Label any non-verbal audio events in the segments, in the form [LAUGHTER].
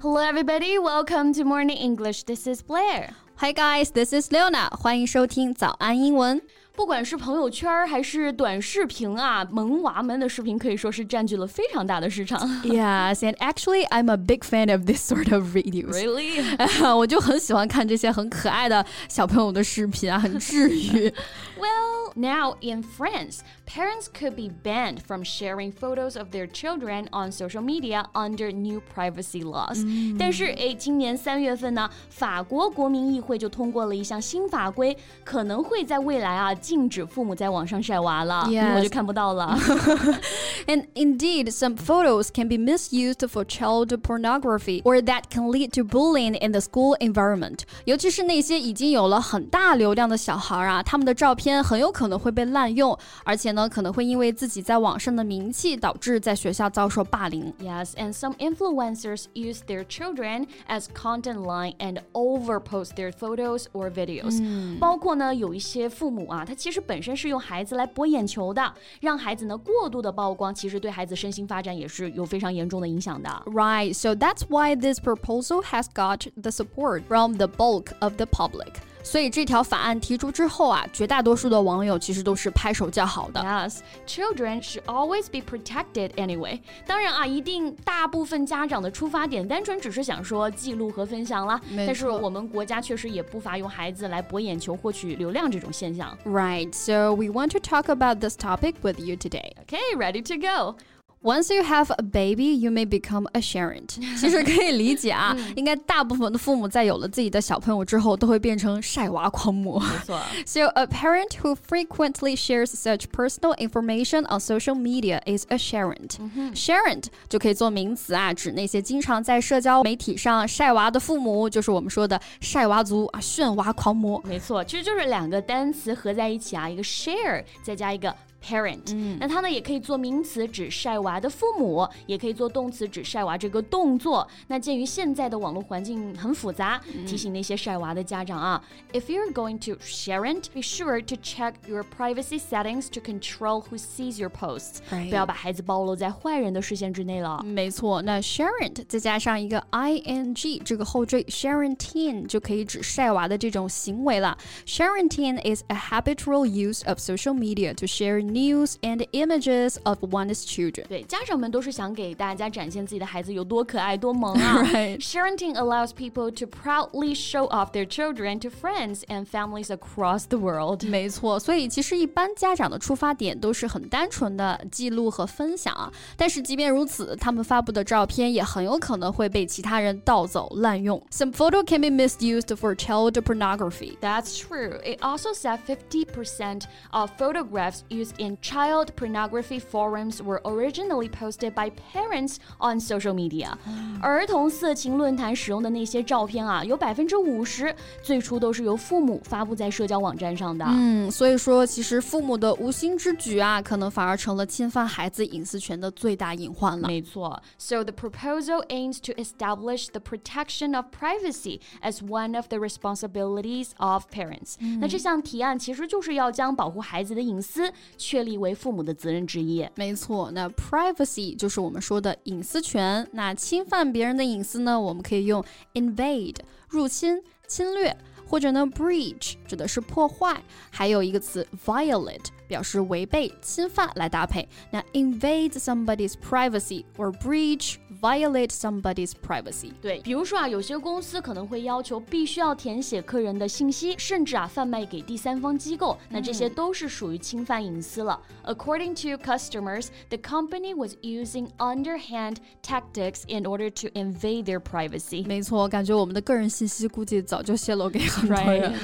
Hello, everybody. Welcome to Morning English. This is Blair. Hi guys, this is Leona. 欢迎收听早安英文。不管是朋友圈还是短视频啊，萌娃们的视频可以说是占据了非常大的市场。Yes, and actually, I'm a big fan of this sort of videos. Really? [LAUGHS] 我就很喜欢看这些很可爱的小朋友的视频啊，很治愈。Well, [LAUGHS] now in France, parents could be banned from sharing photos of their children on social media under new privacy laws. 但是，哎，今年三月份呢，法国国民议会就通过了一项新法规，可能会在未来啊。禁止父母在网上晒娃了，我就看不到了。And [LAUGHS] indeed, some photos can be misused for child pornography, or that can lead to bullying in the school environment. 尤其是那些已经有了很大流量的小孩啊，他们的照片很有可 能会被滥用，而且呢，可能会因为自己在网上的名气，导致在学校遭受霸凌。Yes, and some influencers use their children as content line and overpost their photos or videos. 包括呢，有一些父母啊，他其实本身是用孩子来博眼球的，让孩子呢过度的曝光，其实对孩子身心发展也是有非常严重的影响的。Right, so that's why this proposal has got the support from the bulk of the public. 所以这条法案提出之后啊，绝大多数的网友其实都是拍手叫好的。Yes, children should always be protected anyway. 当然啊，一定大部分家长的出发点单纯只是想说记录和分享啦。但是我们国家确实也不乏用孩子来博眼球、获取流量这种现象。Right, so we want to talk about this topic with you today. Okay, ready to go. Once you have a baby, you may become a sharernt。其实可以理解啊，应该大部分的父母在有了自己的小朋友之后，都会变成晒娃狂魔。没错。So a parent who frequently shares such personal information on social media is a sharent. Sharent 就可以做名词啊，指那些经常在社交媒体上晒娃的父母，就是我们说的晒娃族啊，炫娃狂魔。没错，其实就是两个单词合在一起啊，一个 share 再加一个。if you're going to share, be sure to check your privacy settings to control who sees your posts。不要把孩子暴露在坏人的视线之内了。没错，那 sharent 再加上一个 ing 这个后缀 sharenting 就可以指晒娃的这种行为了。Sharenting is a habitual use of social media to share news and images of one's children. 对，家长们都是想给大家展现自己的孩子有多可爱、多萌啊。right. [LAUGHS] Sharenting allows people to proudly show off their children to friends and families across the world. 没错，所以其实一般家长的出发点都是很单纯的记录和分享啊。但是即便如此，他们发布的照片也很有可能会被其他人盗走、滥用。Some photo can be misused for child pornography. That's true. It also said 50% of photographs used in child pornography forums were originally posted by parents on social media。儿童色情论坛使用的那些照片啊，有百分之五十最初都是由父母发布在社交网站上的。嗯，所以说其实父母的无心之举啊，可能反而成了侵犯孩子隐私权的最大隐患了。没错。So the proposal aims to establish the protection of privacy as one of the responsibilities of parents。那这项提案其实就是要将保护孩子的隐私。 确立为父母的责任之一。没错，那 privacy 就是我们说的隐私权。那侵犯别人的隐私呢，我们可以用 invade 入侵、侵略，或者呢 breach 指的是破坏，还有一个词 violate。表示违背、侵犯来搭配。那 invade somebody's privacy or breach, violate somebody's privacy。对，比如说啊，有些公司可能会要求必须要填写客人的信息，甚至啊贩卖给第三方机构，那这些都是属于侵犯隐私了。According to customers, the company was using underhand tactics in order to invade their privacy。没错，感觉我们的个人信息估计早就泄露给很多人。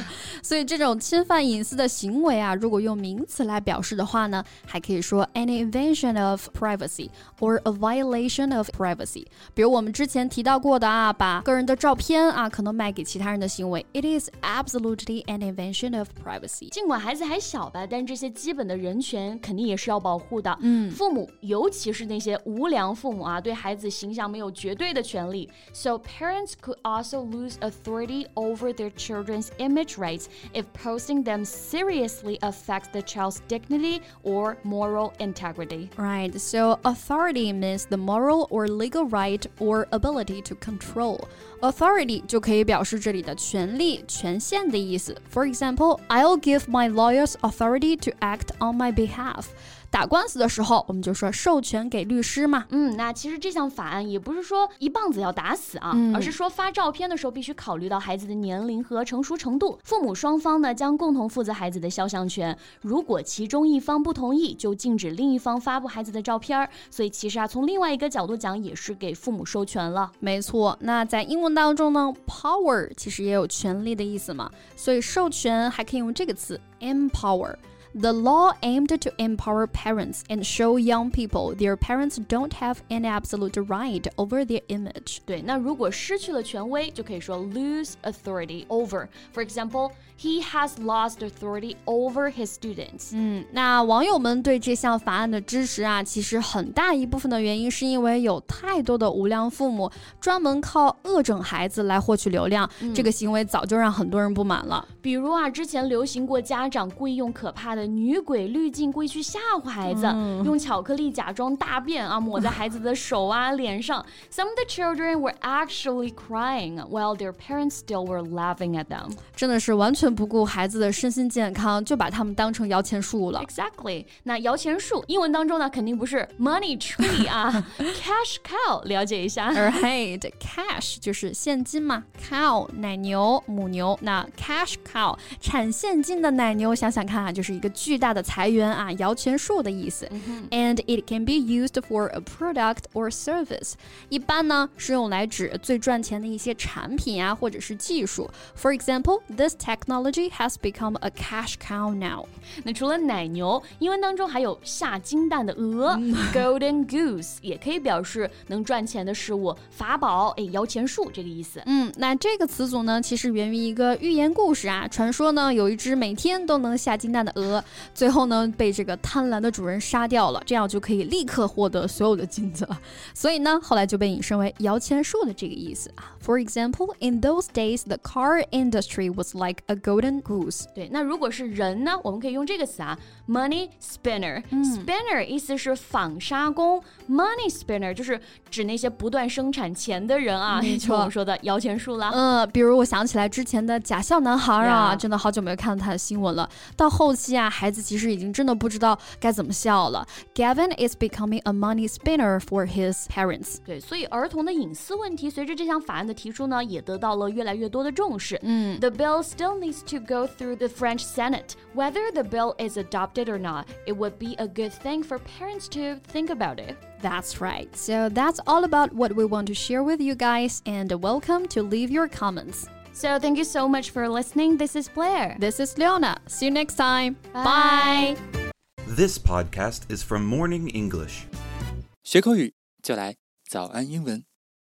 所以这种侵犯隐私的行为啊，如果用名词来 表示的话呢，还可以说 any invasion of privacy or a violation of privacy。比如我们之前提到过的啊，把个人的照片啊可能卖给其他人的行为，it is absolutely an invasion of privacy。尽管孩子还小吧，但这些基本的人权肯定也是要保护的。嗯，父母尤其是那些无良父母啊，对孩子形象没有绝对的权利。So parents could also lose authority over their children's image rights if posting them seriously affects the child's dignity or moral integrity. Right. So authority means the moral or legal right or ability to control. Authority 就可以表示这里的权利、权限的意思。For example, I'll give my lawyers authority to act on my behalf. 打官司的时候，我们就说授权给律师嘛。嗯，那其实这项法案也不是说一棒子要打死啊，而是说发照片的时候必须考虑到孩子的年龄和成熟程度。父母双方呢将共同负责孩子的肖像权，如果其中一方不同意，就禁止另一方发布孩子的照片。所以其实啊，从另外一个角度讲，也是给父母授权了。没错，那在英文当中呢，power 其实也有权利的意思嘛，所以授权还可以用这个词 empower。The law aimed to empower parents and show young people their parents don't have an absolute right over their image. 对，那如果失去了权威，就可以说 lose authority over. For example, he has lost authority over his students. 嗯，那网友们对这项法案的支持啊，其实很大一部分的原因是因为有太多的无良父母专门靠恶整孩子来获取流量，嗯、这个行为早就让很多人不满了。 比如啊，之前流行过家长故意用可怕的女鬼滤镜故意去吓唬孩子，嗯、用巧克力假装大便啊，抹在孩子的手啊、脸上。Some of the children were actually crying while their parents still were laughing at them。真的是完全不顾孩子的身心健康，就把他们当成摇钱树了。Exactly。那摇钱树英文当中呢，肯定不是 money tree 啊，cash cow。了解一下。Right，cash 就是现金嘛，cow 奶牛母牛，那 cash cow 产现金的奶牛，想想看啊，就是一个巨大的财源啊，摇钱树的意思。And it can be used for a product or service。一般呢是用来指最赚钱的一些产品啊，或者是技术。For example, this technology has become a cash cow now。那除了奶牛，英文当中还有下金蛋的鹅，golden goose，也可以表示能赚钱的事物，法宝，哎，摇钱树这个意思。嗯，那这个词组呢，其实源于一个寓言故事啊。传说呢，有一只每天都能下金蛋的鹅，最后呢被这个贪婪的主人杀掉了，这样就可以立刻获得所有的金子了。所以呢，后来就被引申为摇钱树的这个意思啊。For example, in those days, the car industry was like a golden goose。对，那如果是人呢，我们可以用这个词啊，money spinner。spinner 意思是纺纱工，money spinner 就是指那些不断生产钱的人啊，就我们说的摇钱树啦。嗯，比如我想起来之前的假笑男孩啊，真的好久没有看到他的新闻了。到后期啊，孩子其实已经真的不知道该怎么笑了。Gavin is becoming a money spinner for his parents。对，所以儿童的隐私问题随着这项法案的提出呢，也得到了越来越多的重视。嗯，The bill still needs to go through the French Senate. Whether the bill is adopted or not, it would be a good thing for parents to think about it. That's right. So that's all about what we want to share with you guys, and welcome to leave your comments. So thank you so much for listening. This is Blair. This is Leona. See you next time. Bye. This podcast is from Morning English. 学口语就来早安英文。